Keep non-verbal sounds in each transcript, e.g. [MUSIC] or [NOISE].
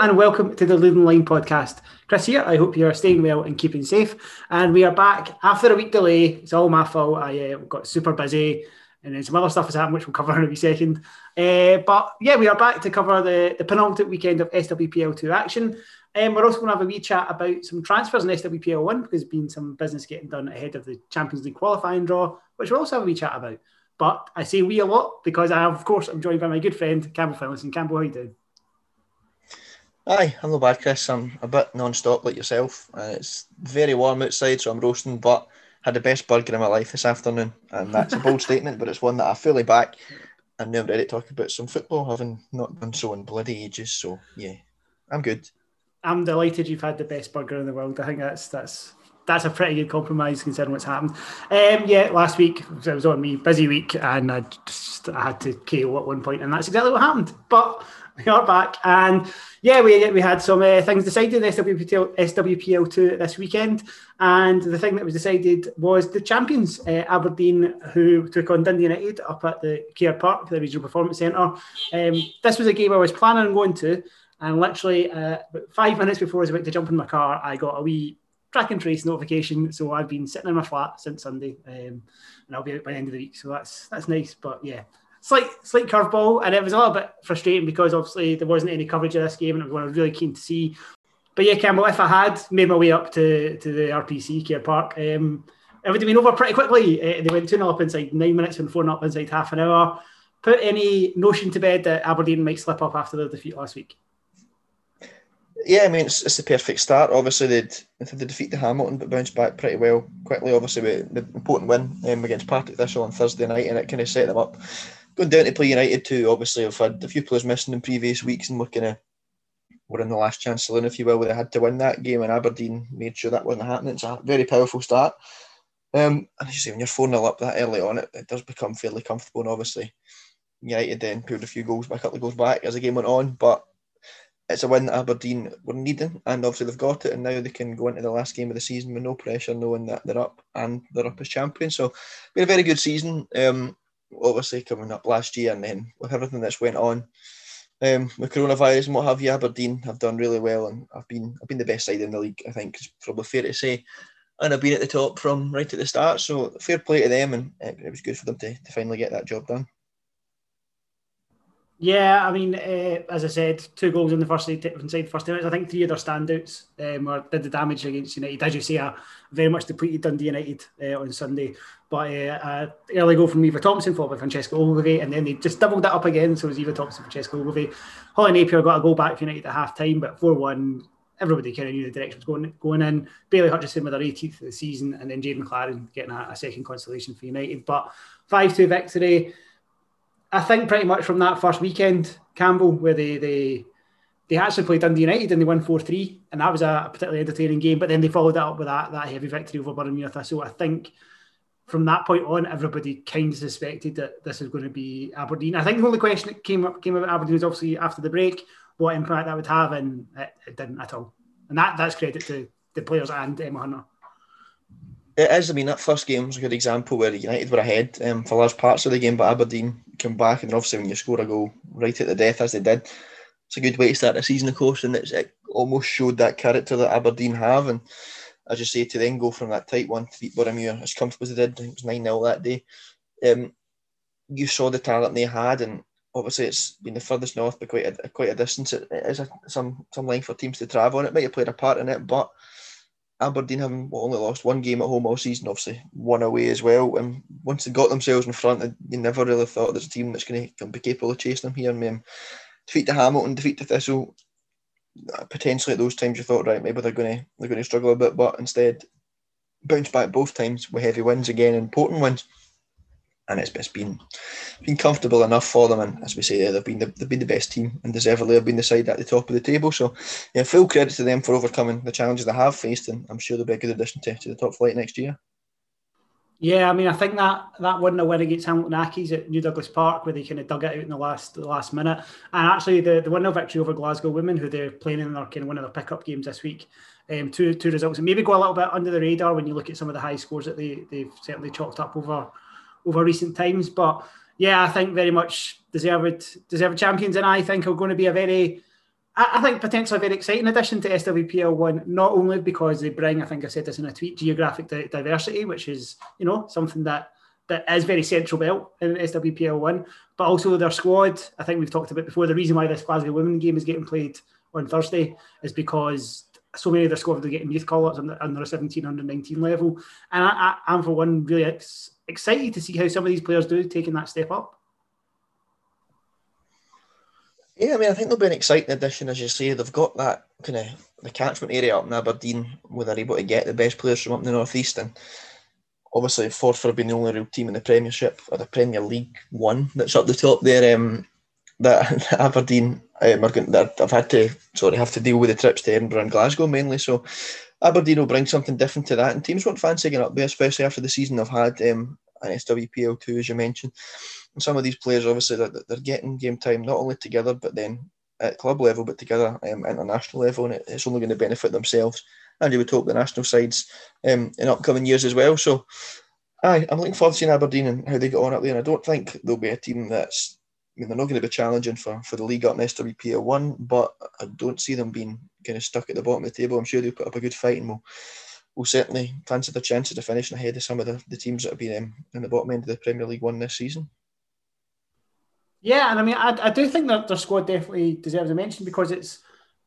And welcome to the Luton Line podcast. Chris here. I hope you are staying well and keeping safe. And we are back after a week delay. It's all my fault. I uh, got super busy and then some other stuff has happened, which we'll cover in a wee second. Uh, but yeah, we are back to cover the, the penultimate weekend of SWPL2 action. Um, we're also going to have a wee chat about some transfers in SWPL 1 because there's been some business getting done ahead of the Champions League qualifying draw, which we'll also have a wee chat about. But I say we a lot because I, of course, I'm joined by my good friend, Campbell Finlayson. Campbell, how you doing? Aye, I'm not bad, Chris. I'm a bit non-stop like yourself. Uh, it's very warm outside, so I'm roasting, but had the best burger in my life this afternoon, and that's a bold [LAUGHS] statement, but it's one that I fully back. And now I'm ready to talk about some football, having not done so in bloody ages. So yeah, I'm good. I'm delighted you've had the best burger in the world. I think that's that's that's a pretty good compromise considering what's happened. Um, yeah, last week it was on me, busy week, and I just I had to KO at one point, and that's exactly what happened. But we are back, and yeah, we, we had some uh, things decided in SWPL, SWPL2 this weekend, and the thing that was decided was the champions, uh, Aberdeen, who took on Dundee United up at the Care Park, the Regional Performance Centre. Um, this was a game I was planning on going to, and literally uh, five minutes before I was about to jump in my car, I got a wee track and trace notification. So I've been sitting in my flat since Sunday, um, and I'll be out by the end of the week. So that's that's nice. But yeah, slight slight curveball, and it was a little bit frustrating because obviously there wasn't any coverage of this game, and I was really keen to see. But yeah, Campbell, if I had made my way up to, to the RPC Care Park, um, it would have been over pretty quickly. Uh, they went 2 0 up inside nine minutes and 4 0 up inside half an hour. Put any notion to bed that Aberdeen might slip up after their defeat last week? Yeah, I mean, it's, it's the perfect start. Obviously, they'd, they defeat the Hamilton, but bounced back pretty well quickly. Obviously, with the important win um, against Partick Thistle on Thursday night, and it kind of set them up going down to play United too. Obviously, I've had a few players missing in previous weeks, and we're kind of we're in the last chance saloon, if you will, where they had to win that game, and Aberdeen made sure that wasn't happening. It's a very powerful start. Um, and as you say, when you're 4 0 up that early on, it, it does become fairly comfortable. And obviously, United then pulled a few goals back, a couple of goals back as the game went on. But it's a win that Aberdeen were needing, and obviously they've got it, and now they can go into the last game of the season with no pressure, knowing that they're up and they're up as champions. So, been a very good season. Um, obviously coming up last year, and then with everything that's went on um, with coronavirus and what have you, Aberdeen have done really well, and I've been I've been the best side in the league. I think it's probably fair to say, and I've been at the top from right at the start. So fair play to them, and it, it was good for them to, to finally get that job done. Yeah, I mean, uh, as I said, two goals in the first inside first minutes. I think three of their standouts um, or did the damage against United. As you say, a very much depleted Dundee United uh, on Sunday. But uh, early goal from Eva Thompson, followed by Francesca Ogilvie, and then they just doubled that up again. So it was Eva Thompson, Francesca Ogilvie. Holly Napier got a goal back for United at half time, but 4 1. Everybody kind of knew the direction was going going in. Bayley Hutchison with her 18th of the season, and then Jade McLaren getting a, a second consolation for United. But 5 2 victory. I think pretty much from that first weekend, Campbell, where they they they actually played Dundee United and they won 4 3, and that was a particularly entertaining game. But then they followed that up with that, that heavy victory over Boroughmuir So I think from that point on, everybody kind of suspected that this is going to be Aberdeen. I think the only question that came up came about Aberdeen was obviously after the break, what impact that would have, and it, it didn't at all. And that that's credit to the players and Emma Hunter. It is. I mean, that first game was a good example where United were ahead um, for large parts of the game, but Aberdeen came back, and obviously when you score a goal right at the death as they did, it's a good way to start the season, of course, and it almost showed that character that Aberdeen have. And as you say, to then go from that tight one to beat Boroughmuir as comfortable as they did, it was 9 0 that day. Um, you saw the talent they had, and obviously it's been the furthest north but quite a, quite a distance. it, it is a, some some length for teams to travel and It might have played a part in it, but Aberdeen having only lost one game at home all season, obviously one away as well. And once they got themselves in front, you never really thought there's a team that's going to be capable of chasing them here. And um, defeat the Hamilton, defeat the Thistle. Uh, potentially at those times you thought, right, maybe they're going to they're going to struggle a bit, but instead bounce back both times with heavy wins again, important wins and it's, it's been been comfortable enough for them. And as we say, they've been the, they've been the best team and deservedly have been the side at the top of the table. So, yeah, full credit to them for overcoming the challenges they have faced, and I'm sure they'll be a good addition to, to the top flight next year. Yeah, I mean, I think that that wasn't a win against Hamilton Accies at New Douglas Park, where they kind of dug it out in the last the last minute, and actually the the 1 victory over Glasgow Women, who they're playing in their kind of one of their pickup games this week. Um, two two results, and maybe go a little bit under the radar when you look at some of the high scores that they they've certainly chalked up over over recent times. But yeah, I think very much deserved deserved champions, and I think are going to be a very I think potentially a very exciting addition to SWPL one, not only because they bring, I think I said this in a tweet, geographic diversity, which is you know something that that is very central belt in SWPL one, but also their squad. I think we've talked about before. The reason why this Glasgow women game is getting played on Thursday is because so many of their squad are getting youth call ups on the, under a 17, under 19 level. And I, I, am, for one, really ex- excited to see how some of these players do taking that step up. Yeah, I mean, I think they'll be an exciting addition, as you say. They've got that kind of the catchment area up in Aberdeen where they're able to get the best players from up in the northeast. And obviously, Forfar have been the only real team in the Premiership or the Premier League One that's up the top there. Um, that [LAUGHS] Aberdeen going, I've had to sort of have to deal with the trips to Edinburgh and Glasgow mainly. So Aberdeen will bring something different to that, and teams won't fancy getting up there, especially after the season they've had um, an SWPL two, as you mentioned. And some of these players, obviously, they're, they're getting game time not only together, but then at club level, but together um, international level, and it's only going to benefit themselves. And you would hope the national sides um, in upcoming years as well. So, aye, I'm looking forward to seeing Aberdeen and how they get on up there. And I don't think there'll be a team that's mean, they're not going to be challenging for, for the league up in SWPL one, but I don't see them being kind of stuck at the bottom of the table. I'm sure they'll put up a good fight and will will certainly fancy their chances of finishing ahead of some of the, the teams that have been um, in the bottom end of the Premier League one this season. Yeah, and I mean, I, I do think that their squad definitely deserves a mention because it's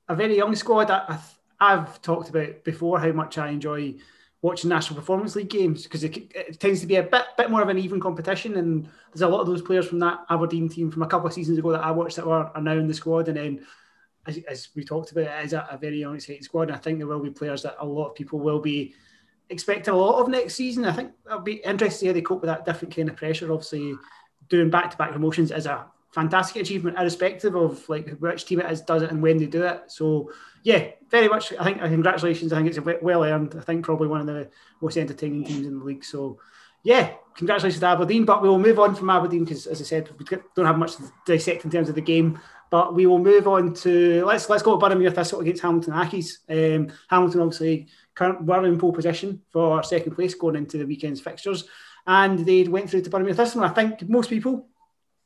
a very young squad. I, I've talked about before how much I enjoy watching National Performance League games because it, it, tends to be a bit bit more of an even competition, and there's a lot of those players from that Aberdeen team from a couple of seasons ago that I watched that were are now in the squad, and then. As, as we talked about, it is a, a very exciting squad. And I think there will be players that a lot of people will be expecting a lot of next season. I think it'll be interesting to see how they cope with that different kind of pressure. Obviously, doing back to back promotions is a fantastic achievement, irrespective of like which team it is does it and when they do it. So yeah, very much. I think congratulations. I think it's a well earned. I think probably one of the most entertaining teams in the league. So yeah, congratulations to Aberdeen. But we will move on from Aberdeen because, as I said, we don't have much to dissect in terms of the game. But we will move on to let's let's go to Boroughmuir Thistle against Hamilton Accies. Um, Hamilton obviously current were in pole position for second place going into the weekend's fixtures, and they went through to Boroughmuir Thistle. I think most people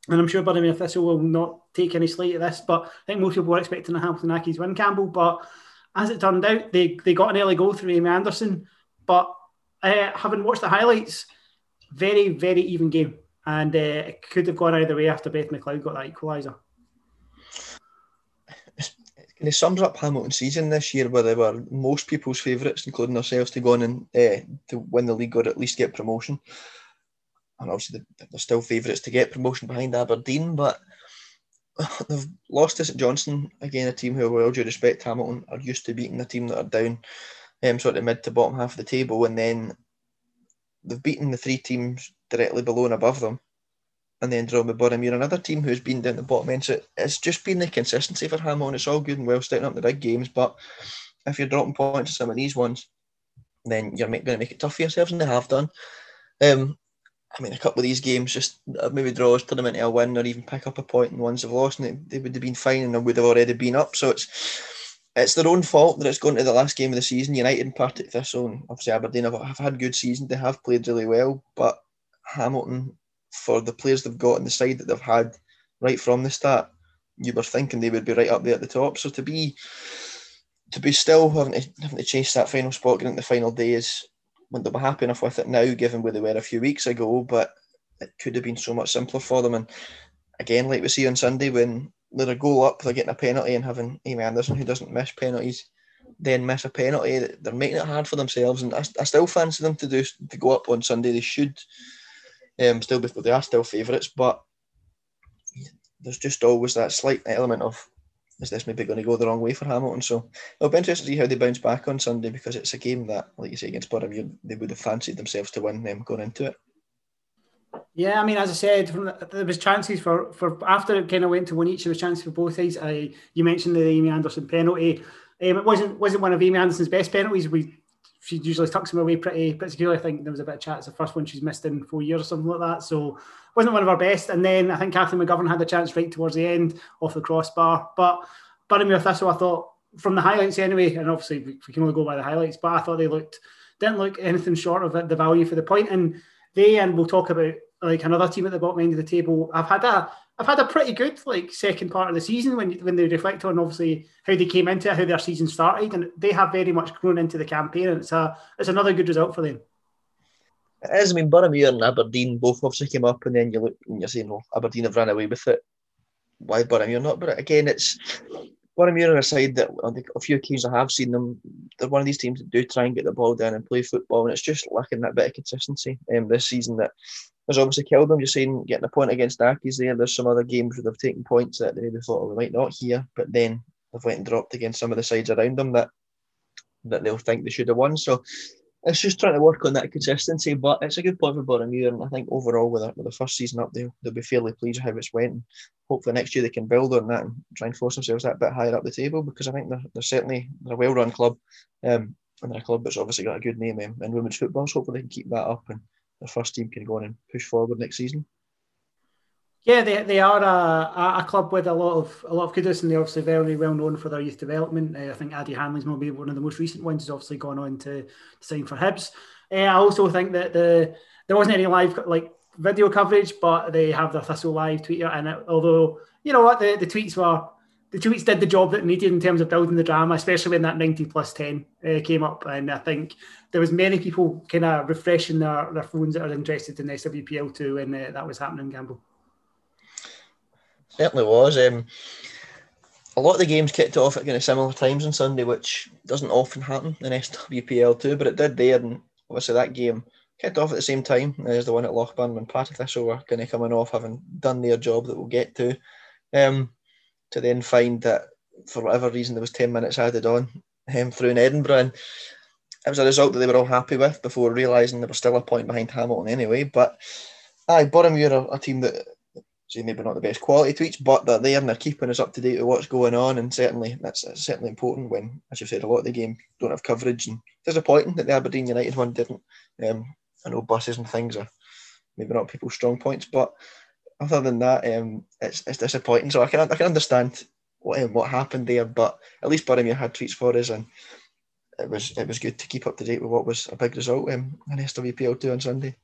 and I'm sure Boroughmuir Thistle will not take any slight of this, but I think most people were expecting the Hamilton Accies win, Campbell. But as it turned out, they, they got an early goal through Amy Anderson. But uh, having watched the highlights, very, very even game. And uh, it could have gone either way after Beth McLeod got that equaliser. It sums up Hamilton's season this year, where they were most people's favourites, including ourselves, to go on and uh, to win the league or at least get promotion and obviously they're still favourites to get promotion behind Aberdeen, but [LAUGHS] they've lost to St Johnstone again, a team who, all due respect, Hamilton are used to beating a team that are down um, sort of mid to bottom half of the table, and then they've beaten the three teams directly below and above them, and then drawn with Boroughmuir, another team who's been down the bottom end. So it's just been the consistency for Hamilton. It's all good and well starting up the big games, but if you're dropping points to some of these ones, then you're going to make it tough for yourselves, and they have done. Um, I mean, a couple of these games, just uh, maybe draws, turn them into a win, or even pick up a point and ones they've lost, and they, they would have been fine and they would have already been up. So it's it's their own fault that it's going to the last game of the season. United in Partick Thistle and obviously Aberdeen have, have had good seasons. They have played really well, but Hamilton, for the players they've got in the side that they've had right from the start, you were thinking they would be right up there at the top. So to be to be still having to having to chase that final spot, getting the final day is when they'll be happy enough with it now, given where they were a few weeks ago. But it could have been so much simpler for them. And again, like we see on Sunday, when they're a goal up, they're getting a penalty and having Amy Anderson, who doesn't miss penalties, then miss a penalty. They're making it hard for themselves. And I, I still fancy them to do to go up on Sunday. They should um, still be, they are still favourites, but there's just always that slight element of is this maybe going to go the wrong way for Hamilton? So it'll be interesting to see how they bounce back on Sunday because it's a game that, like you say, against Boroughmuir, they would have fancied themselves to win them going into it. Yeah, I mean, as I said, the, there was chances for, for after it kind of went to one each. There was chances for both sides. I, you mentioned the Amy Anderson penalty. Um, it wasn't wasn't one of Amy Anderson's best penalties. We she usually tucks him away pretty securely. I think there was a bit of chat. It's the first one she's missed in four years or something like that. So wasn't one of our best. And then I think Kathleen McGovern had the chance right towards the end off the crossbar. But Boroughmuir Thistle, I thought from the highlights anyway, and obviously we can only go by the highlights, but I thought they looked didn't look anything short of the value for the point. And they and we'll talk about like another team at the bottom end of the table. I've had a have had a pretty good like second part of the season when when they reflect on obviously how they came into it, how their season started, and they have very much grown into the campaign, and it's a it's another good result for them. It is. I mean, Boroughmuir and Aberdeen both obviously came up, and then you look and you're saying, "Well, Aberdeen have run away with it. Why Boroughmuir not?" But again, it's On a side that on a few occasions I have seen them. They're one of these teams that do try and get the ball down and play football, and it's just lacking that bit of consistency um, this season that has obviously killed them. You're saying getting a point against Accies there. There's some other games where they've taken points that they maybe thought oh, we might not here, but then they've went and dropped against some of the sides around them that that they'll think they should have won. So it's just trying to work on that consistency. But it's a good point for Boroughmuir, and I think overall with, with the first season up there, they'll be fairly pleased with how it's went. And hopefully next year they can build on that and try and force themselves that bit higher up the table because I think they're, they're certainly they're a well-run club, um, and they're a club that's obviously got a good name um, in women's football. So hopefully they can keep that up and the first team can go on and push forward next season. Yeah, they, they are a, a club with a lot of a lot of kudos, and they're obviously very well known for their youth development. Uh, I think Addie Hanley's maybe one of the most recent ones. Has obviously gone on to sign for Hibs. Uh, I also think that the there wasn't any live like video coverage, but they have the Thistle live tweeter, and it, although you know what the, the tweets were the tweets did the job that needed in terms of building the drama, especially when that 90 plus 10 uh, came up. And I think there was many people kind of refreshing their, their phones that are interested in SWPL too, and uh, that was happening, Campbell. Certainly was. Um, a lot of the games kicked off at kind of similar times on Sunday, which doesn't often happen in SWPL too, but it did there. And obviously that game kicked off at the same time as the one at Lochburn when Pat Thistle were kind of coming off, having done their job that we'll get to. Um, to then find that for whatever reason there was 10 minutes added on um, through in Edinburgh. And it was a result that they were all happy with before realising they were still a point behind Hamilton anyway. But aye, Boroughmuir are a team that say maybe not the best quality tweets, but they're there and they're keeping us up to date with what's going on. And certainly that's, that's certainly important when, as you've said, a lot of the game don't have coverage. And disappointing that the Aberdeen United one didn't. Um, I know buses and things are maybe not people's strong points, but other than that, um, it's, it's disappointing. So I can I can understand what um, what happened there, but at least Boroughmuir had tweets for us, and it was it was good to keep up to date with what was a big result um, in SWPL two on Sunday.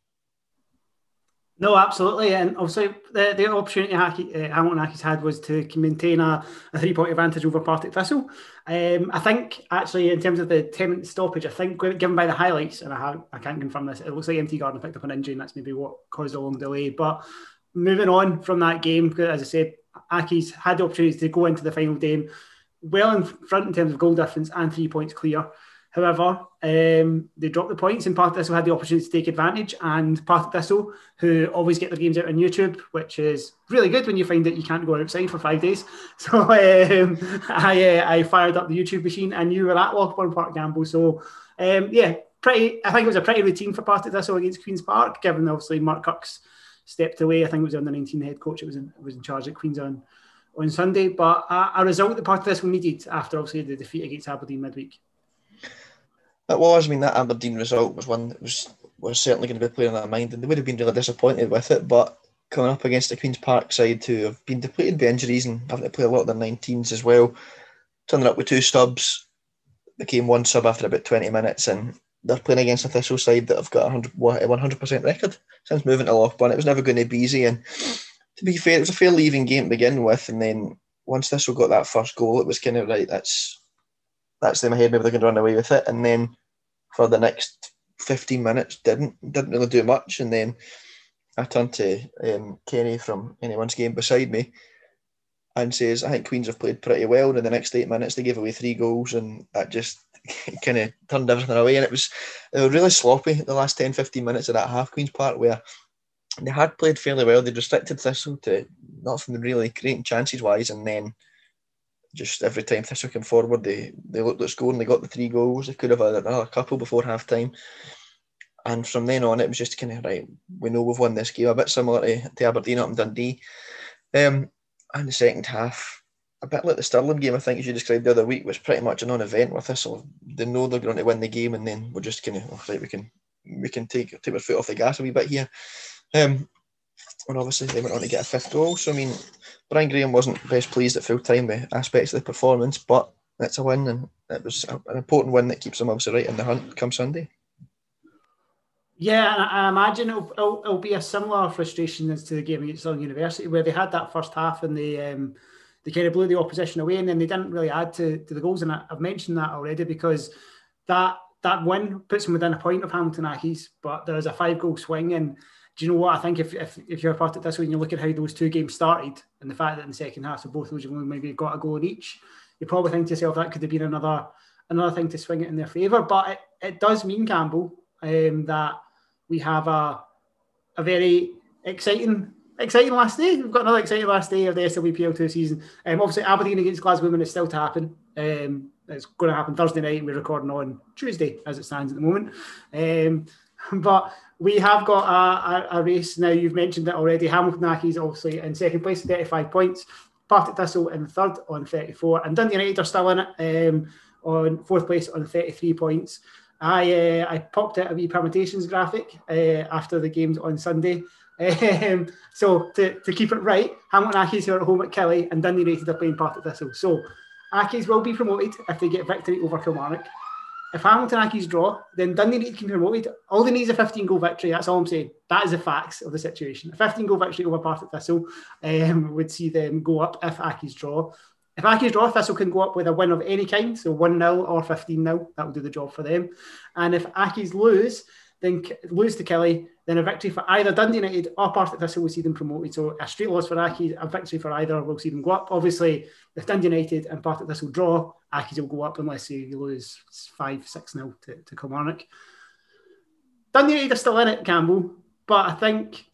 No, absolutely, and obviously the, the opportunity Haki, uh, Hamilton Accies had was to maintain a, a three point advantage over Partick Thistle. Um, I think actually in terms of the ten minute stoppage, I think given by the highlights, and I, have, I can't confirm this, it looks like MT Gardiner picked up an injury, and that's maybe what caused a long delay. But moving on from that game, as I said, Accies had the opportunity to go into the final game well in front in terms of goal difference and three points clear. However, um, they dropped the points, and Partick Thistle had the opportunity to take advantage. And Partick Thistle, who always get their games out on YouTube, which is really good when you find that you can't go outside for five days. [LAUGHS] So um, I, uh, I fired up the YouTube machine, and you were at Lochburn Park Campbell. So um, yeah, pretty. I think it was a pretty routine for Partick Thistle against Queens Park, given obviously Mark Cook's stepped away. I think it was the 19 head coach. It was in, was in charge at Queens on on Sunday. But a, a result that Partick Thistle needed after obviously the defeat against Aberdeen midweek. It was. I mean, that Aberdeen result was one that was was certainly going to be playing on their mind, and they would have been really disappointed with it. But coming up against the Queens Park side, who have been depleted by injuries and having to play a lot of their 19s as well, turning up with two subs, became one sub after about 20 minutes, and they're playing against a Thistle side that have got a 100 percent record since moving to Lochburn. It was never going to be easy, and to be fair, it was a fair leaving game to begin with. And then once Thistle got that first goal, it was kind of right. That's that's them ahead. Maybe they're going to run away with it. And then for the next 15 minutes, didn't didn't really do much. And then I turned to um, Kenny from anyone's game beside me and says, I think Queens have played pretty well. And in the next eight minutes, they gave away three goals, and that just [LAUGHS] kind of turned everything away. And it was, it was really sloppy the last 10, 15 minutes of that half Queens part where they had played fairly well. They'd restricted Thistle to nothing really creating chances wise, and then just every time Thistle came forward, they they looked at scoring. They got the three goals. They could have had another couple before half time. And from then on, it was just kind of right. We know we've won this game, a bit similar to, to Aberdeen up in Dundee. Um, and the second half, a bit like the Stirling game, I think, as you described the other week, was pretty much a non-event with us. So they know they're going to win the game, and then we're just kind of oh, right. We can we can take take our foot off the gas a wee bit here. Um, and obviously they went on to get a fifth goal. So I mean, Brian Graham wasn't best pleased at full time with aspects of the performance, but it's a win, and it was an important win that keeps them obviously right in the hunt come Sunday. Yeah, I imagine it'll, it'll, it'll, be a similar frustration as to the game against Stirling University, where they had that first half and they um, they kind of blew the opposition away, and then they didn't really add to, to the goals. And I, have mentioned that already because that that win puts them within a point of Hamilton Accies, but there's a five goal swing. And do you know what? I think if, if, if you're a part of this way and you look at how those two games started and the fact that in the second half, so both of those only maybe got a goal in each, you probably think to yourself that could have been another another thing to swing it in their favour. But it, it does mean, Campbell, um, that we have a a very exciting exciting last day. We've got another exciting last day of the SWPL two season. Um, obviously Aberdeen against Glasgow Women is still to happen. Um, it's going to happen Thursday night. We're recording on Tuesday as it stands at the moment. Um, [LAUGHS] but we have got a, a, a, race now. You've mentioned it already. Hamilton Accies obviously in second place, 35 points. Partick Thistle in third on 34, and Dundee United are still in it um, on fourth place on 33 points. I uh, I popped out a wee permutations graphic uh, after the games on Sunday. Um, [LAUGHS] so to, to keep it right, Hamilton Accies are at home at Killie and Dundee United are playing Partick Thistle. So Accies will be promoted if they get victory over Kilmarnock. If Hamilton Accies draw, then Dundee United can be promoted. All they need is a 15 goal victory. That's all I'm saying. That is the facts of the situation. A 15 goal victory over Partick Thistle um, would see them go up if Accies draw. If Accies draw, Thistle can go up with a win of any kind, so 1 0 or 15 0. That will do the job for them. And if Accies lose, then lose to Killie, then a victory for either Dundee United or Partick Thistle will see them promoted. So a straight loss for Accies, a victory for either will see them go up. Obviously, if Dundee United and Partick Thistle draw, Accies will go up unless you lose 5 6 0 to, to Kilmarnock. Dundee United are still in it, Campbell, but I think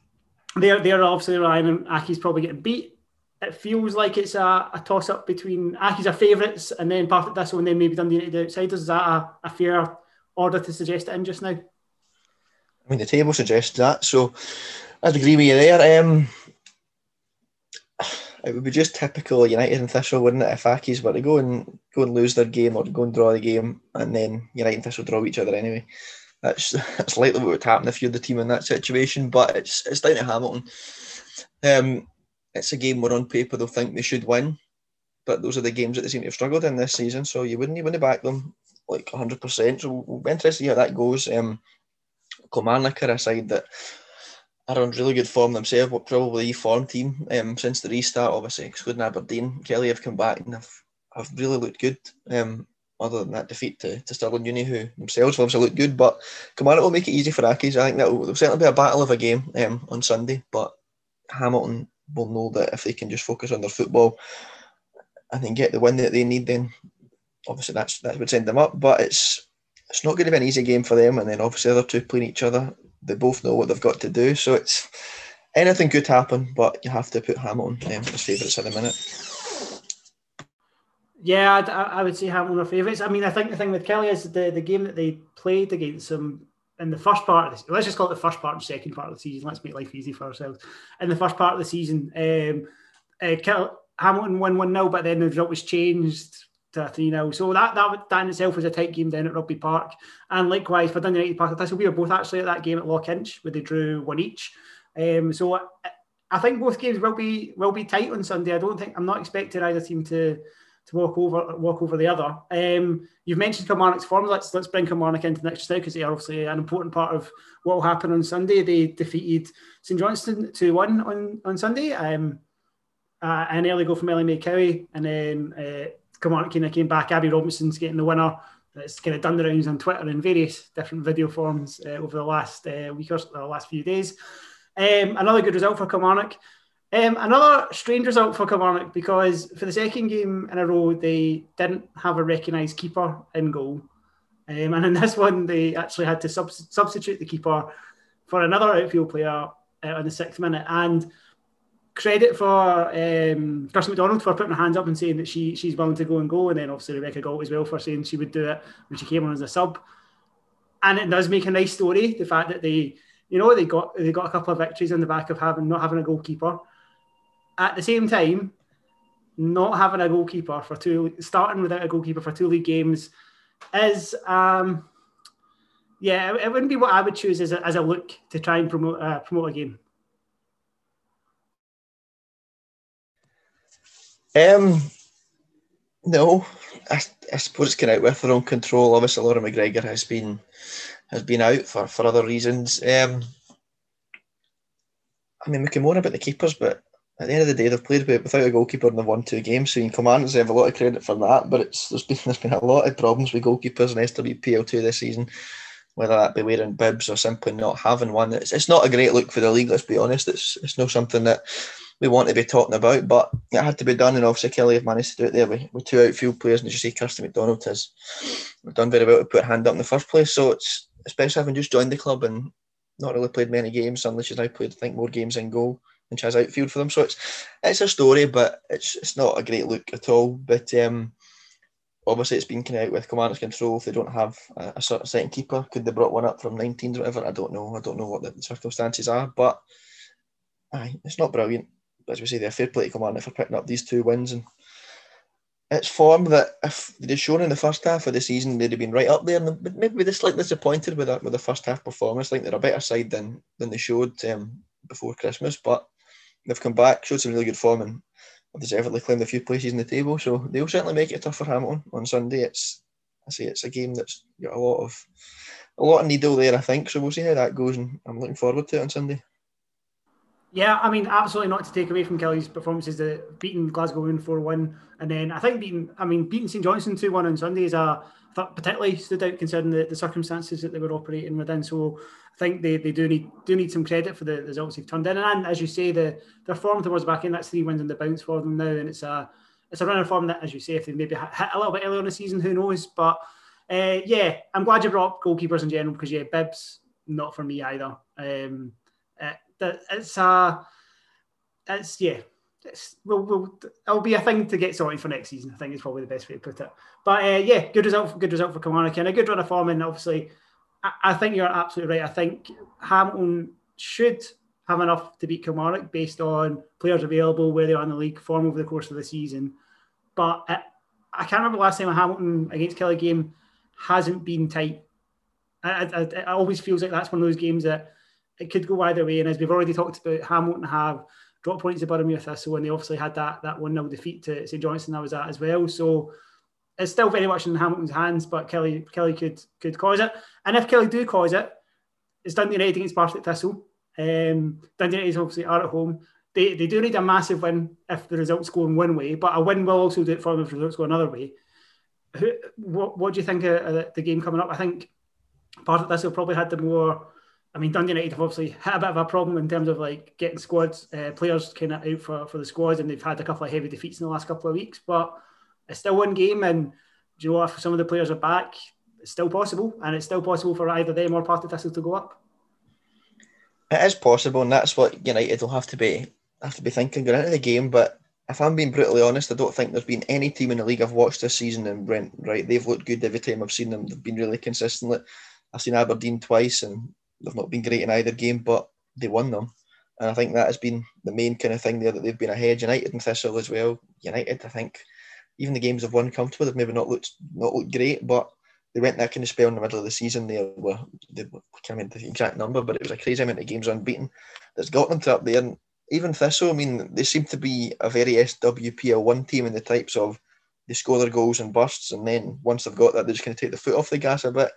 they're, they're obviously relying on Accies probably getting beat it feels like it's a, a toss up between Accies are favourites and then Partick Thistle and then maybe Dundee United outsiders. Is that a, a fair order to suggest it in just now? I mean, the table suggests that. So I'd agree with you there. Um, it would be just typical United and Thistle, wouldn't it, if Accies were to go and go and lose their game or go and draw the game, and then United and Thistle draw each other anyway. That's [LAUGHS] that's likely what would happen if you're the team in that situation. But it's it's down to Hamilton. Um, it's a game where on paper they'll think they should win, but those are the games that they seem to have struggled in this season. So you wouldn't even back them like 100%. So we'll be interested to see how that goes. Um, Kilmarnock are a side that are on really good form themselves, but probably form team um, since the restart, obviously, excluding Aberdeen. Killie have come back and have, have really looked good. Um, other than that defeat to, to Stirling Uni, who themselves obviously look good. But Kilmarnock will make it easy for Accies. I think that will certainly be a battle of a game um, on Sunday. But Hamilton will know that if they can just focus on their football and then get the win that they need, then obviously that's that would send them up. But it's it's not going to be an easy game for them. And then obviously the other two playing each other, they both know what they've got to do. So it's anything could happen, but you have to put Hamilton um, as favourites at the minute. Yeah, I, I would say Hamilton are favourites. I mean, I think the thing with Killie is the, the game that they played against them in the first part of this, let's just call it the first part and second part of the season. Let's make life easy for ourselves. In the first part of the season, um, uh, Hamilton won 1 0, but then the result was changed to 3 0. So that, that that in itself was a tight game down at Rugby Park. And likewise for Dundee United Park, this we were both actually at that game at Lock Inch where they drew one each. Um, so I, I think both games will be will be tight on Sunday. I don't think I'm not expecting either team to to walk over walk over the other. Um, you've mentioned Kilmarnock's form. Let's let's bring Kilmarnock into the next now because they are obviously an important part of what will happen on Sunday. They defeated St Johnstone two one on on Sunday. Um, uh, an early goal from Ellie May Cowie, and then uh, Kilmarnock came back. Abby Robinson's getting the winner. It's kind of done the rounds on Twitter in various different video forms uh, over the last uh, week or the last few days. Um, another good result for Kilmarnock. Um, another strange result for Kilmarnock because for the second game in a row, they didn't have a recognised keeper in goal. Um, and in this one, they actually had to sub- substitute the keeper for another outfield player uh, in the sixth minute. And credit for um, Kirsten McDonald for putting her hands up and saying that she she's willing to go and go. And then obviously Rebecca Galt as well for saying she would do it when she came on as a sub. And it does make a nice story, the fact that they, you know, they got they got a couple of victories on the back of having not having a goalkeeper at the same time, not having a goalkeeper for two, starting without a goalkeeper for two league games, is um, yeah, it, wouldn't be what I would choose as a, as a look to try and promote uh, promote a game. Um, no, I, I suppose it's kind of with their own control. Obviously, Laura McGregor has been has been out for, for other reasons. Um, I mean, we can moan about the keepers, but at the end of the day, they've played without a goalkeeper and they've won two games. So you Commanders have a lot of credit for that. But it's there's been [LAUGHS] there's been a lot of problems with goalkeepers in SWPL2 this season, whether that be wearing bibs or simply not having one. It's, it's not a great look for the league. Let's be honest. It's it's not something that we want to be talking about, but it had to be done, and obviously Killie have managed to do it there with, with two outfield players, and as you see, Kirsty McDonald has done very well to put a hand up in the first place. So it's especially having just joined the club and not really played many games. Suddenly she's now played, I think, more games in goal than she has outfield for them. So it's it's a story, but it's it's not a great look at all. But um, obviously, it's been kind of out with commanders control. If they don't have a, a of second keeper, could they brought one up from 19s or whatever? I don't know. I don't know what the circumstances are, but aye, it's not brilliant. As we say, they're fair play to for picking up these two wins and it's form that if they'd shown in the first half of the season, they'd have been right up there. And maybe they're slightly disappointed with with the first half performance. Like they're a better side than than they showed um, before Christmas, but they've come back, showed some really good form, and deservedly claimed a few places in the table. So they'll certainly make it tough for Hamilton on Sunday. It's I say it's a game that's got a lot of a lot of needle there. I think so. We'll see how that goes, and I'm looking forward to it on Sunday. Yeah, I mean, absolutely not to take away from Killie's performances. The beating Glasgow in four one, and then I think beating, I mean, beating St Johnstone two one on Sunday is a particularly stood out considering the, the circumstances that they were operating within. So I think they, they do need do need some credit for the results they've turned in. And as you say, the their form towards back in that's three wins in the bounce for them now, and it's a it's a run of form that, as you say, if they maybe hit a little bit earlier in the season, who knows? But uh, yeah, I'm glad you brought up goalkeepers in general because yeah, Bibbs not for me either. Um, that it's a, it's yeah, it's we'll, we'll it'll be a thing to get sorted for next season. I think is probably the best way to put it. But uh, yeah, good result, good result for Kilmarnock and a good run of form. And obviously, I, I, think you're absolutely right. I think Hamilton should have enough to beat Kilmarnock based on players available, where they are in the league, form over the course of the season. But I, I can't remember the last time a Hamilton against Killie game hasn't been tight. I, I, it always feels like that's one of those games that it could go either way. And as we've already talked about, Hamilton have drop points to Boroughmuir Thistle, and they obviously had that that one 0 defeat to St Johnstone. That was that as well. So it's still very much in Hamilton's hands, but Kelly Killie could could cause it. And if Killie do cause it, it's Dundee United against Partick Thistle. Um, Dundee United obviously are at home. They, they do need a massive win if the results go in one way, but a win will also do it for them if the results go another way. Who, what, what do you think of, of the game coming up? I think Partick Thistle probably had the more I mean, Dundee United have obviously had a bit of a problem in terms of like getting squads, uh, players kind of out for, for the squads, and they've had a couple of heavy defeats in the last couple of weeks. But it's still one game, and do you know if some of the players are back, it's still possible, and it's still possible for either them or Partick Thistle to go up. It is possible, and that's what United will have to be have to be thinking going into the game. But if I'm being brutally honest, I don't think there's been any team in the league I've watched this season and went right. They've looked good every time I've seen them. They've been really consistent. I've seen Aberdeen twice, and they've not been great in either game, but they won them. And I think that has been the main kind of thing there that they've been ahead. United and Thistle as well. United, I think, even the games have won comfortable. They've maybe not looked not looked great, but they went that kind of spell in the middle of the season. They were, they, I can't remember the exact number, but it was a crazy amount of games unbeaten that's got them to up there. And even Thistle, I mean, they seem to be a very SWPL one team in the types of they score their goals and bursts, and then once they've got that, they're just going to take the foot off the gas a bit.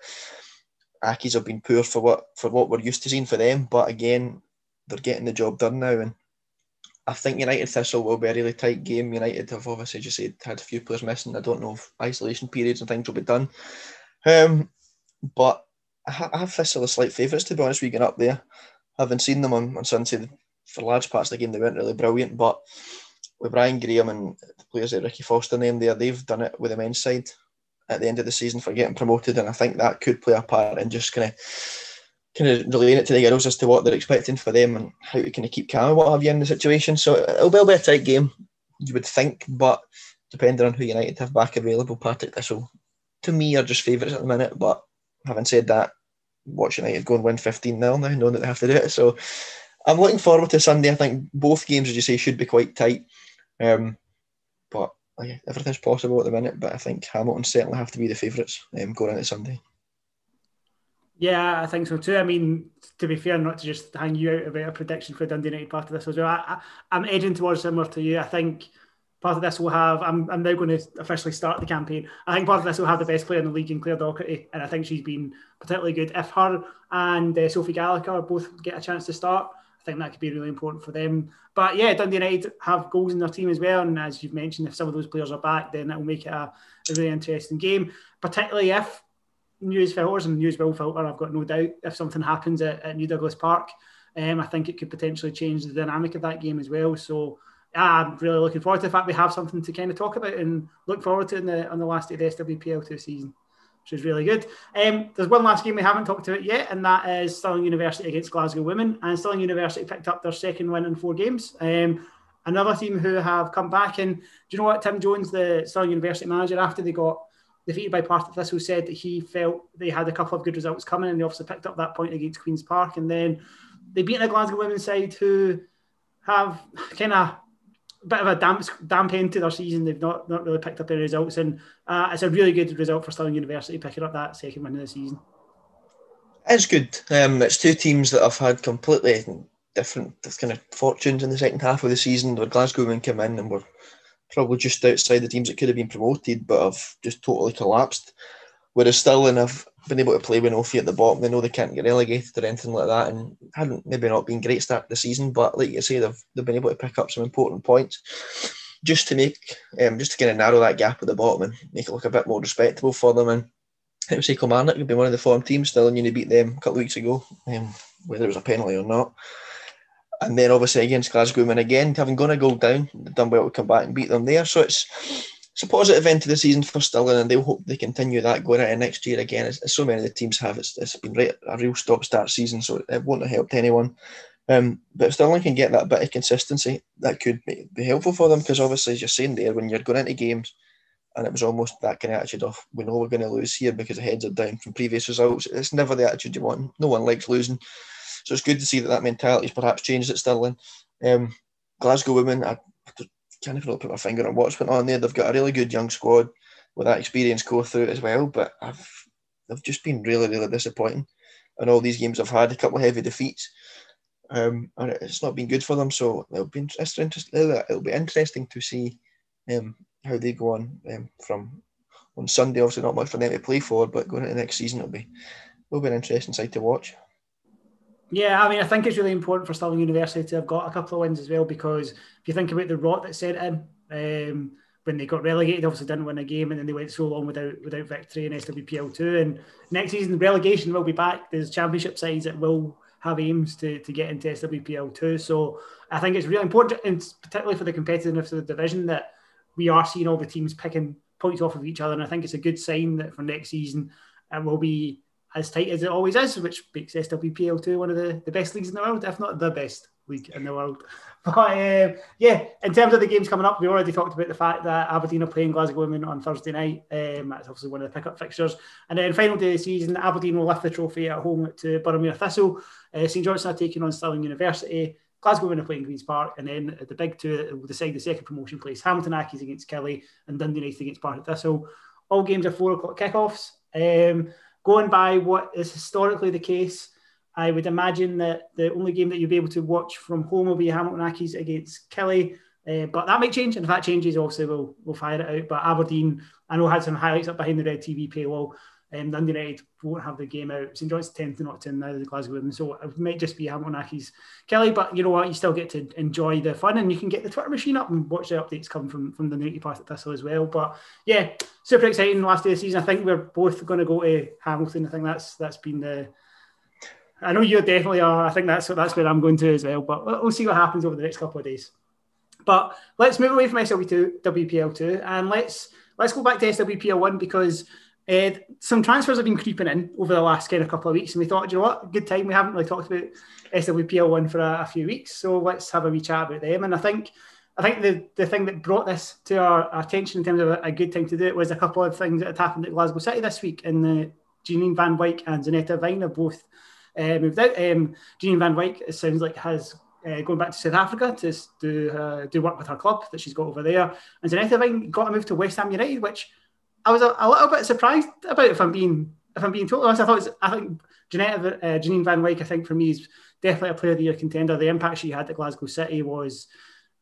Accies have been poor for what for what we're used to seeing for them, but again, they're getting the job done now, and I think United Thistle will be a really tight game. United have obviously just said had a few players missing. I don't know if isolation periods and things will be done, um, but I, have Thistle as slight favourites to be honest. We get up there, having seen them on, on Sunday for large parts of the game, they weren't really brilliant, but with Brian Graham and the players like Ricky Foster named there, they've done it with the men's side at the end of the season for getting promoted, and I think that could play a part in just kind of kind of relaying it to the girls as to what they're expecting for them and how to kind of keep calm and what have you in the situation. So it'll be a tight game, you would think, but depending on who United have back available, Partick Thistle, to me, are just favourites at the minute. But having said that, watch United go and win 15 0 now, knowing that they have to do it. So I'm looking forward to Sunday. I think both games, as you say, should be quite tight. Um, but like, everything's possible at the minute, but I think Hamilton certainly have to be the favourites um, going into Sunday. Yeah, I think so too. I mean, to be fair, not to just hang you out about a prediction for Dundee United Partick Thistle as well. I, am edging towards similar to you. I think Partick Thistle will have. I'm, I'm now going to officially start the campaign. I think Partick Thistle will have the best player in the league in Claire Docherty, and I think she's been particularly good. If her and uh, Sophie Gallagher both get a chance to start, I think that could be really important for them. But yeah, Dundee United have goals in their team as well, and as you've mentioned, if some of those players are back, then that will make it a, a really interesting game. Particularly if news filters and news will filter. I've got no doubt if something happens at, at New Douglas Park, um, I think it could potentially change the dynamic of that game as well. So I'm really looking forward to the fact we have something to kind of talk about and look forward to in the on the last day of the SWPL two season, which is really good. Um, there's one last game we haven't talked about yet, and that is Stirling University against Glasgow Women. And Stirling University picked up their second win in four games. Um, another team who have come back, and do you know what? Tim Jones, the Stirling University manager, after they got defeated by Partick Thistle, said that he felt they had a couple of good results coming, and they obviously picked up that point against Queens Park, and then they beat a Glasgow women's side who have kind of bit of a damp, damp end to their season. They've not, not really picked up any results, and uh, it's a really good result for Stirling University picking up that second win of the season. It's good. Um, it's two teams that have had completely different kind of fortunes in the second half of the season. Where Glasgow women came in and were probably just outside the teams that could have been promoted, but have just totally collapsed. Whereas Stirling have been able to play with no at the bottom. They know they can't get relegated or anything like that, and hadn't maybe not been great start the season, but like you say, they've they've been able to pick up some important points just to make um, just to kind of narrow that gap at the bottom and make it look a bit more respectable for them. And I would say Kilmarnock would be one of the form teams still, and you beat them a couple of weeks ago, um, whether it was a penalty or not. And then obviously against Glasgow, and again having gone a goal down, done well to come back and beat them there. So it's it's a positive end to the season for Stirling, and they'll hope they continue that going into next year again. As, as so many of the teams have, it's, it's been a real stop-start season, so it won't have helped anyone. Um, but if Stirling can get that bit of consistency, that could be, be helpful for them because obviously, as you're saying there, when you're going into games, and it was almost that kind of attitude of we know we're going to lose here because the heads are down from previous results. It's never the attitude you want. No one likes losing, so it's good to see that that mentality has perhaps changed at Stirling. Um, Glasgow women, I, can't even put my finger on what's went on there. They've got a really good young squad with that experience go through as well, but I've they've just been really, really disappointing. And all these games I've had a couple of heavy defeats, um, and it's not been good for them. So it'll be interesting. It'll be interesting to see um, how they go on um, from on Sunday. Obviously, not much for them to play for, but going into next season, it'll be will be an interesting side to watch. Yeah, I mean, I think it's really important for Stirling University to have got a couple of wins as well because if you think about the rot that set in um, when they got relegated, obviously didn't win a game and then they went so long without without victory in SWPL two. And next season, relegation will be back. There's championship sides that will have aims to, to get into SWPL two. So I think it's really important, and particularly for the competitiveness of the division, that we are seeing all the teams picking points off of each other. And I think it's a good sign that for next season it will be as tight as it always is, which makes SWPL2 one of the, the best leagues in the world, if not the best league in the world. [LAUGHS] But um, yeah, in terms of the games coming up, we already talked about the fact that Aberdeen are playing Glasgow Women on Thursday night. Um, that's obviously one of the pickup fixtures. And then final day of the season, Aberdeen will lift the trophy at home to Boroughmuir Thistle. Uh, St Johnstone are taking on Stirling University. Glasgow Women are playing Queen's Park, and then the big two will decide the second promotion place. Hamilton Accies against Killie and Dundee United against Partick Thistle. All games are four o'clock kickoffs. Um, going by what is historically the case, I would imagine that the only game that you'll be able to watch from home will be Hamilton Accies against Killie. Uh, but that might change, and if that changes, obviously we'll we'll fire it out. But Aberdeen, I know had some highlights up behind the red TV paywall. Um, Dundee United won't have the game out. St John's tend to not to now the Glasgow women, so it might just be Hamilton Killie. But you know what, you still get to enjoy the fun, and you can get the Twitter machine up and watch the updates come from from the Newty Partick Thistle as well. But yeah, super exciting last day of the season. I think we're both going to go to Hamilton. I think that's that's been the. I know you definitely are. I think that's that's where I'm going to as well. But we'll see what happens over the next couple of days. But let's move away from SWP2, WPL2, and let's let's go back to SWPL1 because uh, some transfers have been creeping in over the last kind of couple of weeks, and we thought, you know what, good time. We haven't really talked about SWPL one for a, a, few weeks, so let's have a wee chat about them. And I think, I think the, the thing that brought this to our attention in terms of a, a, good time to do it was a couple of things that had happened at Glasgow City this week. And the Janine Van Wyk and Zaneta Wyne have both uh, moved out. Um, Van Wyk, it sounds like, has uh, back to South Africa to do uh, do work with her club that she's got over there. And Zaneta Wyne got a move to West Ham United, which I was a, a, little bit surprised about if I'm being if I'm being totally honest. I thought was, I think Jeanette, uh, Janine Van Wyk, I think for me is definitely a player of the year contender. The impact she had at Glasgow City was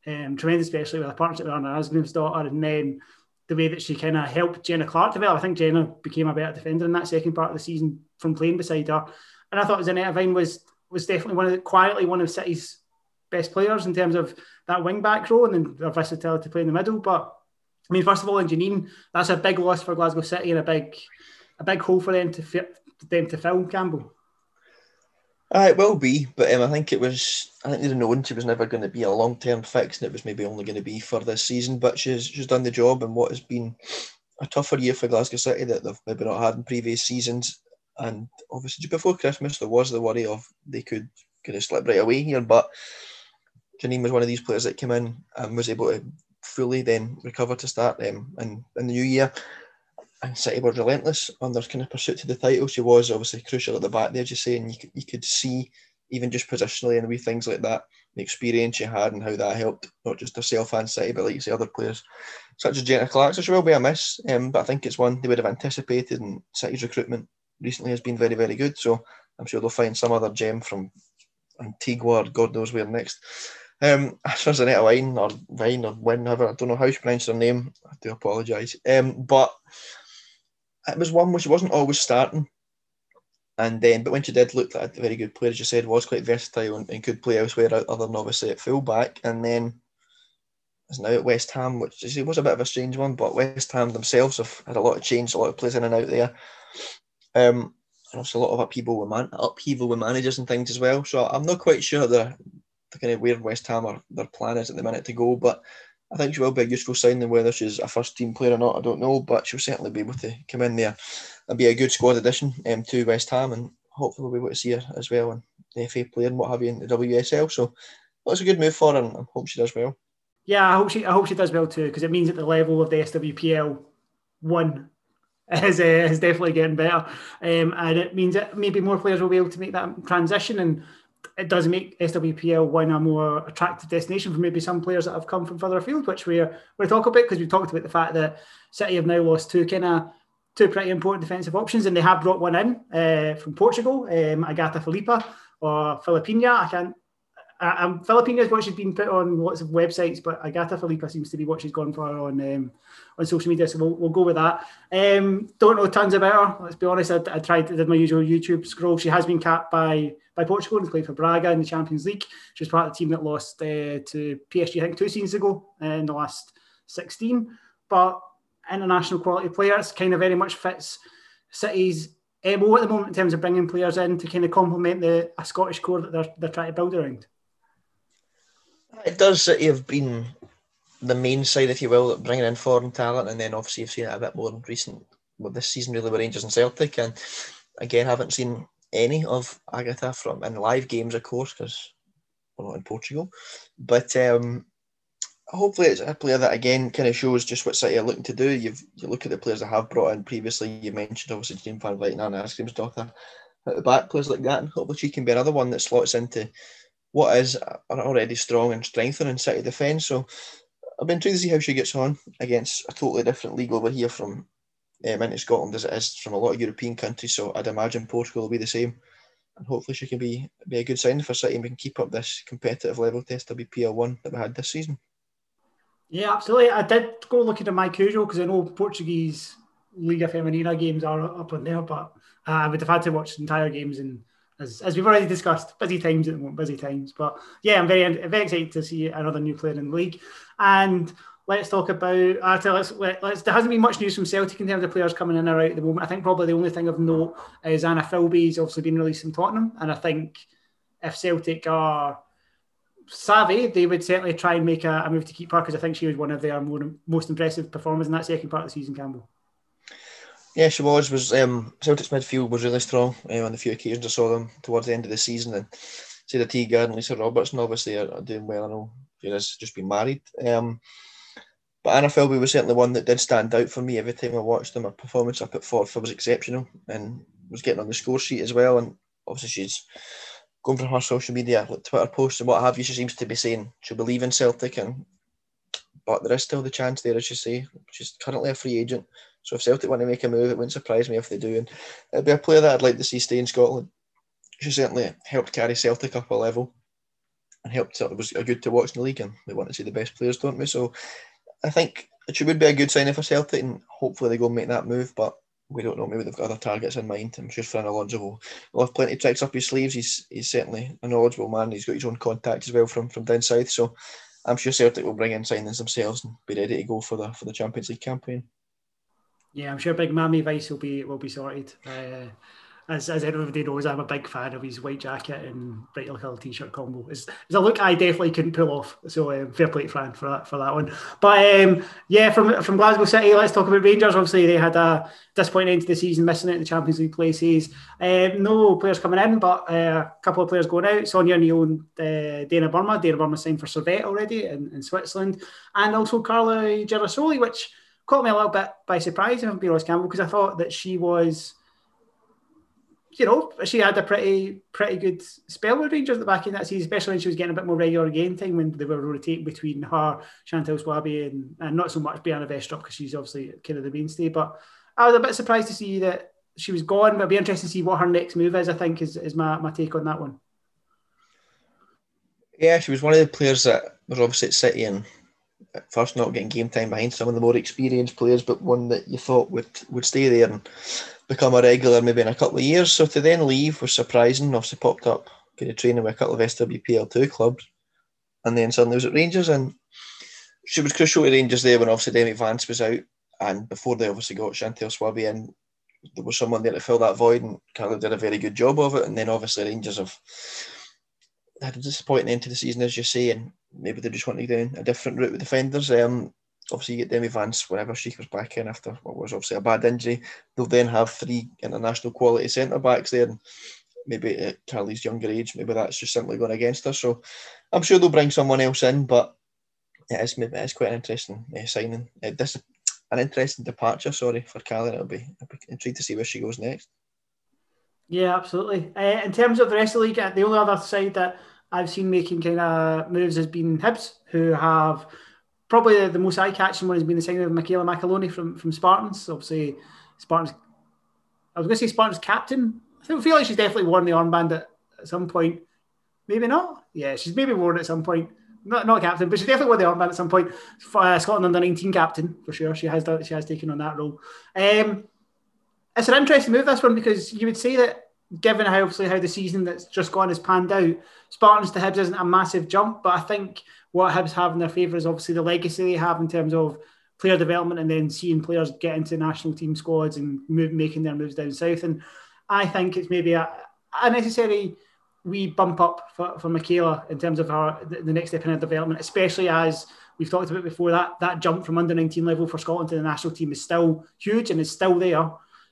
um, tremendous, especially with a partnership with Anna Asgrim's daughter, and then the way that she kind of helped Jenna Clark develop. I think Jenna became a better defender in that second part of the season from playing beside her. And I thought Zaneta Wyne was was definitely one of the, quietly one of City's best players in terms of that wing back role and then their versatility to play in the middle. But I mean, first of all, in Janine, that's a big loss for Glasgow City and a big a big hole for them to fit, them to fill. Campbell. Uh, it will be, but um, I think it was. I think they'd known she was never going to be a long term fix, and it was maybe only going to be for this season. But she's she's done the job, and what has been a tougher year for Glasgow City that they've maybe not had in previous seasons. And obviously, before Christmas, there was the worry of they could kind of slip right away here. But Janine was one of these players that came in and was able to fully then recover to start them in, in the new year. And City were relentless on their kind of pursuit to the title. She was obviously crucial at the back there, just saying you could, you could see even just positionally and wee things like that, the experience she had and how that helped not just herself and City, but like you say, other players such as Jenna Clark. So she will be a miss, um, but I think it's one they would have anticipated, and City's recruitment recently has been very, very good. So I'm sure they'll find some other gem from Antigua or God knows where next. Um, [LAUGHS] Zaneta Wyne or Vine or whenever, I don't know how she pronounced her name. I do apologise. Um, but it was one which wasn't always starting. And then, but when she did look like a very good player, as you said, was quite versatile and, and could play elsewhere other than obviously at fullback. And then is now at West Ham, which it was a bit of a strange one, but West Ham themselves have had a lot of change, a lot of players in and out there. Um, and also a lot of upheaval with, man- upheaval with managers and things as well. So I'm not quite sure the kind of where West Ham or their plan is at the minute to go, but I think she will be a useful signing. Whether she's a first team player or not, I don't know, but she'll certainly be able to come in there and be a good squad addition um, to West Ham, and hopefully we'll be able to see her as well in the FA player and what have you in the WSL. So that's a good move for her, and I hope she does well. Yeah, I hope she I hope she does well too, because it means at the level of the SWPL one is, uh, is definitely getting better. Um, and it means that maybe more players will be able to make that transition. And it does make SWPL one a more attractive destination for maybe some players that have come from further afield, which we're, we're talking about because we've talked about the fact that City have now lost two kind of two pretty important defensive options, and they have brought one in uh, from Portugal, um, Agatha Philippa or Filipina. I can't um, Filipina is what she's been put on lots of websites, but Agatha Filipa seems to be what she's gone for on um, on social media. So we'll, we'll go with that. Um, don't know tons about her. Let's be honest. I, I tried to did my usual YouTube scroll. She has been capped by by Portugal and played for Braga in the Champions League. She was part of the team that lost uh, to PSG, I think, two seasons ago in the last 16. But international quality players kind of very much fits City's MO at the moment in terms of bringing players in to kind of complement the a Scottish core that they're, they're trying to build around. It does City have been the main side, if you will, bringing in foreign talent, and then obviously you've seen it a bit more in recent, well, this season really with Rangers and Celtic, and again haven't seen any of Agatha from in live games, of course, because we're not in Portugal, but um, hopefully it's a player that again kind of shows just what City are looking to do. You've you look at the players I have brought in previously. You mentioned obviously Jane Van Vliet and Anna Asgrim's daughter at the back, players like that, and hopefully she can be another one that slots into what is an already strong and strengthening City defence. So I've been intrigued to see how she gets on against a totally different league over here from um, into Scotland as it is from a lot of European countries. So I'd imagine Portugal will be the same. And hopefully she can be be a good sign for City and we can keep up this competitive level test WPL one that we had this season. Yeah, absolutely. I did go looking at MyCujoo because I know Portuguese Liga Feminina games are up on there, but uh, I would have had to watch entire games and as, as we've already discussed, busy times at the moment, busy times. But yeah, I'm very very excited to see another new player in the league. And let's talk about. Actually, let's, let, let's, there hasn't been much news from Celtic in terms of players coming in or out at the moment. I think probably the only thing of note is Anna Filbey's obviously been released from Tottenham, and I think if Celtic are savvy, they would certainly try and make a, a move to keep her because I think she was one of their more, most impressive performers in that second part of the season, Campbell. Yeah, she was. Was um, Celtic's midfield was really strong uh, on the few occasions I saw them towards the end of the season, and Sarah Teagar and Lisa Robertson obviously are, are doing well. I know Vera's just been married. Um, but Anna Filbey was certainly one that did stand out for me every time I watched them. Her performance up at Forth was exceptional and was getting on the score sheet as well. And obviously she's going from her social media, like Twitter posts and what have you. She seems to be saying she'll believe in Celtic, and but there is still the chance there, as you say. She's currently a free agent. So if Celtic want to make a move, it wouldn't surprise me if they do. And it'd be a player that I'd like to see stay in Scotland. She certainly helped carry Celtic up a level and helped. It was good to watch in the league, and we want to see the best players, don't we? So I think it should be a good sign for Celtic, and hopefully they go and make that move. But we don't know. Maybe they've got other targets in mind. I'm sure Fran Alonso will, will have plenty of tricks up his sleeves. He's he's certainly a knowledgeable man. He's got his own contacts as well from from down south. So I'm sure Celtic will bring in signings themselves and be ready to go for the for the Champions League campaign. Yeah, I'm sure Big Mammy Vice will be will be sorted. Uh, as, as everybody knows, I'm a big fan of his white jacket and bright colour t-shirt combo. It's, it's a look I definitely couldn't pull off. So um, fair play to Fran for that for that one. But um, yeah, from from Glasgow City, let's talk about Rangers. Obviously, they had a disappointing end to the season, missing out in the Champions League places. Um, no players coming in, but uh, a couple of players going out. Sonia Neal and uh, Dana Burma. Dana Burma signed for Servette already in, in Switzerland, and also Carla Girasoli, which caught me a little bit by surprise, if I'm being honest, Campbell, because I thought that she was you know, she had a pretty pretty good spell with Rangers at the back end that season, especially when she was getting a bit more regular game time when they were rotating between her, Chantal Swaby, and, and not so much Brianna Westrup because she's obviously kind of the mainstay. But I was a bit surprised to see that she was gone, but it'd be interesting to see what her next move is, I think, is, is my, my take on that one. Yeah, she was one of the players that was obviously at City and at first not getting game time behind some of the more experienced players, but one that you thought would would stay there and become a regular maybe in a couple of years. So to then leave was surprising. Obviously popped up kind of training with a couple of SWPL2 clubs and then suddenly was at Rangers and she was crucial to Rangers there when obviously Demi Vance was out and before they obviously got Chantal Swaby in there was someone there to fill that void and Carla did a very good job of it and then obviously Rangers have had a disappointing end to the season as you say and maybe they just want to go down a different route with defenders. Um, obviously you get Demi Vance whenever she comes back in after what was obviously a bad injury. They'll then have three international quality centre backs there. And maybe at Carly's younger age, maybe that's just simply going against her. So I'm sure they'll bring someone else in, but it is maybe it is quite an interesting uh, signing. Uh, this an interesting departure, sorry, for Carly. It'll be, be intrigued to see where she goes next. Yeah, absolutely. Uh, in terms of the rest of the league, the only other side that I've seen making kind of moves has been Hibs, who have probably the most eye-catching one has been the signing of Michaela McAlonie from from Spartans. Obviously, Spartans. I was going to say Spartans captain. I feel like she's definitely worn the armband at, at some point. Maybe not. Yeah, she's maybe worn it at some point. Not not captain, but she's definitely worn the armband at some point. Uh, Scotland under nineteen captain for sure. She has done, she has taken on that role. Um, it's an interesting move this one because you would say that given how obviously how the season that's just gone has panned out, Spartans to Hibs isn't a massive jump, but I think what Hibs have in their favour is obviously the legacy they have in terms of player development and then seeing players get into national team squads and move, making their moves down south. And I think it's maybe a, a necessary we bump up for, for Michaela in terms of her the, the next step in her development, especially as we've talked about before that that jump from under 19 level for Scotland to the national team is still huge and is still there.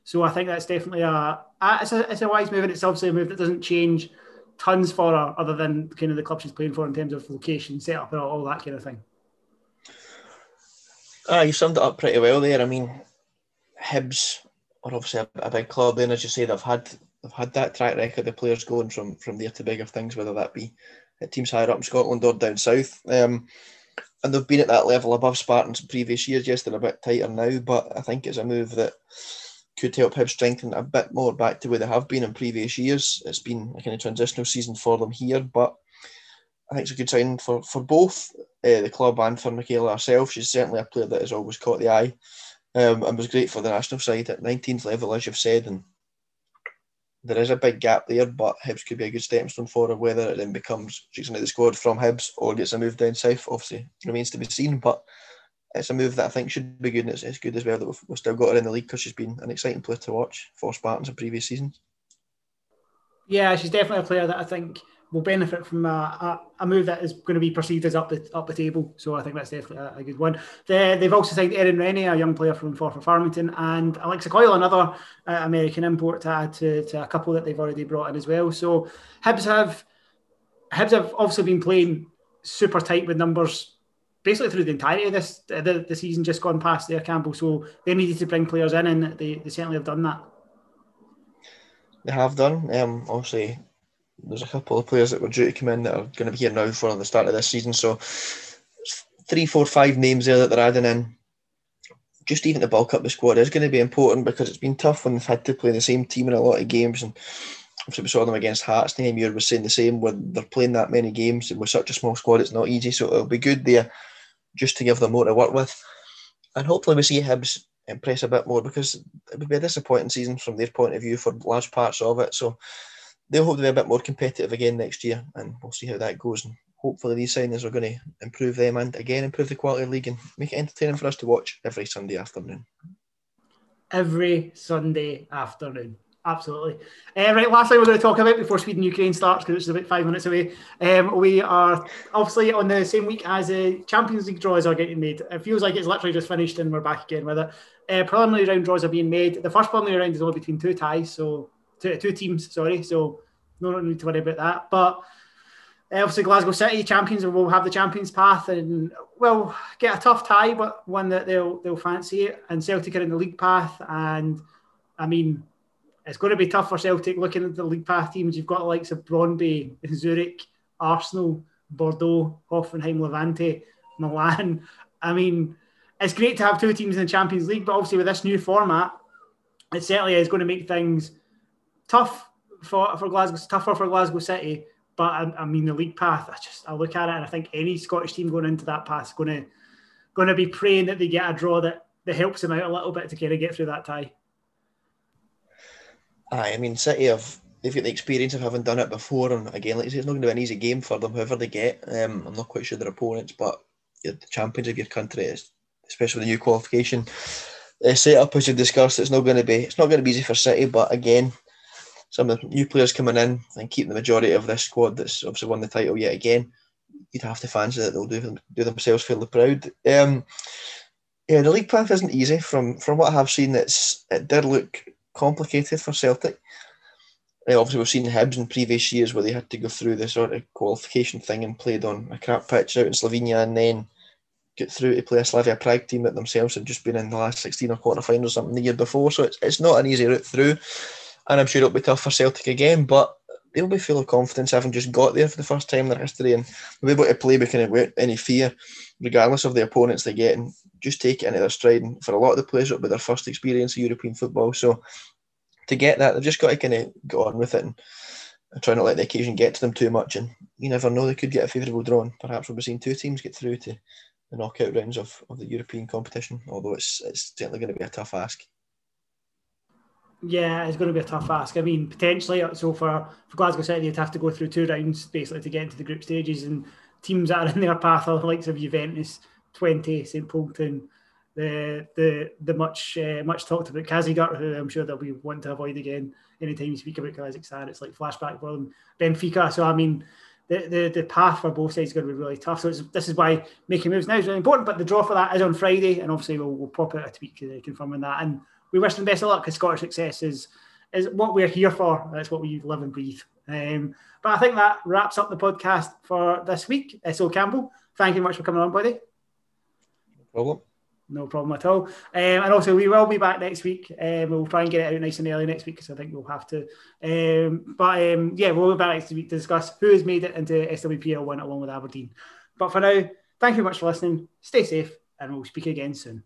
So I think that's definitely a, it's a it's a wise move and it's obviously a move that doesn't change tons for her other than kind of the club she's playing for in terms of location, setup, and all, all that kind of thing. Ah, you summed it up pretty well there. I mean, Hibs are obviously a, a big club. and as you say, they've had they've had that track record of players going from from there to bigger things, whether that be at teams higher up in Scotland or down south. Um, and they've been at that level above Spartans in previous years. Yes, they're a bit tighter now, but I think it's a move that could help Hibs strengthen a bit more back to where they have been in previous years. It's been a kind of transitional season for them here, but I think it's a good sign for, for both uh, the club and for Michaela herself. She's certainly a player that has always caught the eye um, and was great for the national side at 19th level, as you've said. And there is a big gap there, but Hibs could be a good stepping stone for her. Whether it then becomes she's into the squad from Hibs or gets a move down south, obviously remains to be seen. But it's a move that I think should be good, and it's, it's good as well that we've, we've still got her in the league because she's been an exciting player to watch for Spartans in previous seasons. Yeah, she's definitely a player that I think will benefit from a, a, a, move that is going to be perceived as up the up the table. So I think that's definitely a, a good one. They, they've also signed Erin Rennie, a young player from Forfar Farmington, and Alexa Coyle, another uh, American import to add to, to a couple that they've already brought in as well. So Hibs have Hibs have obviously been playing super tight with numbers basically through the entirety of this the, the season just gone past there, Campbell. So they needed to bring players in, and they, they certainly have done that. They have done. Um, obviously, there's a couple of players that were due to come in that are going to be here now for the start of this season. So three, four, five names there that they're adding in. Just even to bulk up the squad is going to be important because it's been tough when they've had to play the same team in a lot of games and obviously we saw them against Hearts. Muir was saying the same when they're playing that many games and with such a small squad, it's not easy. So it'll be good there just to give them more to work with. And hopefully we see Hibs impress a bit more because it would be a disappointing season from their point of view for large parts of it. So they'll hope to be a bit more competitive again next year and we'll see how that goes. And hopefully these signings are going to improve them and again improve the quality of the league and make it entertaining for us to watch every Sunday afternoon. Every Sunday afternoon. Absolutely. Uh, right, last thing we're going to talk about before Sweden Ukraine starts, because it's about five minutes away. Um, we are obviously on the same week as the Champions League draws are getting made. It feels like it's literally just finished and we're back again with it. Uh, preliminary round draws are being made. The first preliminary round is only between two ties, so two, two teams, sorry. So no need to worry about that. But uh, obviously, Glasgow City champions will have the champions path and will get a tough tie, but one that they'll they'll fancy. And Celtic are in the league path, and I mean, it's going to be tough for Celtic looking at the league path teams. You've got the likes of Brøndby, Zurich, Arsenal, Bordeaux, Hoffenheim, Levante, Milan. I mean, it's great to have two teams in the Champions League, but obviously with this new format, it certainly is going to make things tough for, for Glasgow, tougher for Glasgow City. But I, I, mean, the league path, I just I look at it and I think any Scottish team going into that path is going to going to be praying that they get a draw that, that helps them out a little bit to kind of get through that tie. Aye, I mean, City have they've got the experience of having done it before, and again, like I say, it's not going to be an easy game for them, whoever they get. Um, I'm not quite sure their opponents, but the champions of your country, especially with the new qualification uh, setup as you discussed. It's not going to be it's not going to be easy for City, but again, some of the new players coming in and keep the majority of this squad that's obviously won the title yet again. You'd have to fancy that they'll do do themselves fairly proud. Um, yeah, the league path isn't easy. From from what I have seen, it's it did look complicated for Celtic. Uh, obviously, we've seen Hibs in previous years where they had to go through this sort of qualification thing and played on a crap pitch out in Slovenia and then get through to play a Slavia Prague team that themselves had just been in the last 16 or quarterfinals or something the year before. So it's, it's not an easy route through. And I'm sure it'll be tough for Celtic again, but they'll be full of confidence having just got there for the first time in their history and will be able to play without any fear, regardless of the opponents they get, and just take it into their stride. And for a lot of the players, it'll be their first experience of European football. So to get that, they've just got to kind of go on with it and, try not let the occasion get to them too much. And you never know, they could get a favourable draw. And perhaps we'll be seeing two teams get through to the knockout rounds of, of the European competition, although it's, it's certainly going to be a tough ask. Yeah, it's going to be a tough ask. I mean, potentially, so for, for Glasgow City, you'd have to go through two rounds basically to get into the group stages, and teams that are [LAUGHS] in their path are the likes of Juventus, Twente, St Pölten, the the the much uh, much talked about Kazygurt, who I'm sure they'll be wanting to avoid again anytime you speak about Kazakhstan. It's like flashback for them. Benfica. So I mean, the, the, the path for both sides is going to be really tough. So this is why making moves now is really important. But the draw for that is on Friday, and obviously we'll, we'll pop out a tweet uh, confirming that. And we wish them best of luck because Scottish success is is what we're here for. That's what we live and breathe. Um, but I think that wraps up the podcast for this week. So Campbell, thank you much for coming on, buddy. No problem. No problem at all. Um, and also, we will be back next week. Um, we'll try and get it out nice and early next week because I think we'll have to. Um, but um, yeah, we'll be back next week to discuss who has made it into SWPL one along with Aberdeen. But for now, thank you very much for listening. Stay safe, and we'll speak again soon.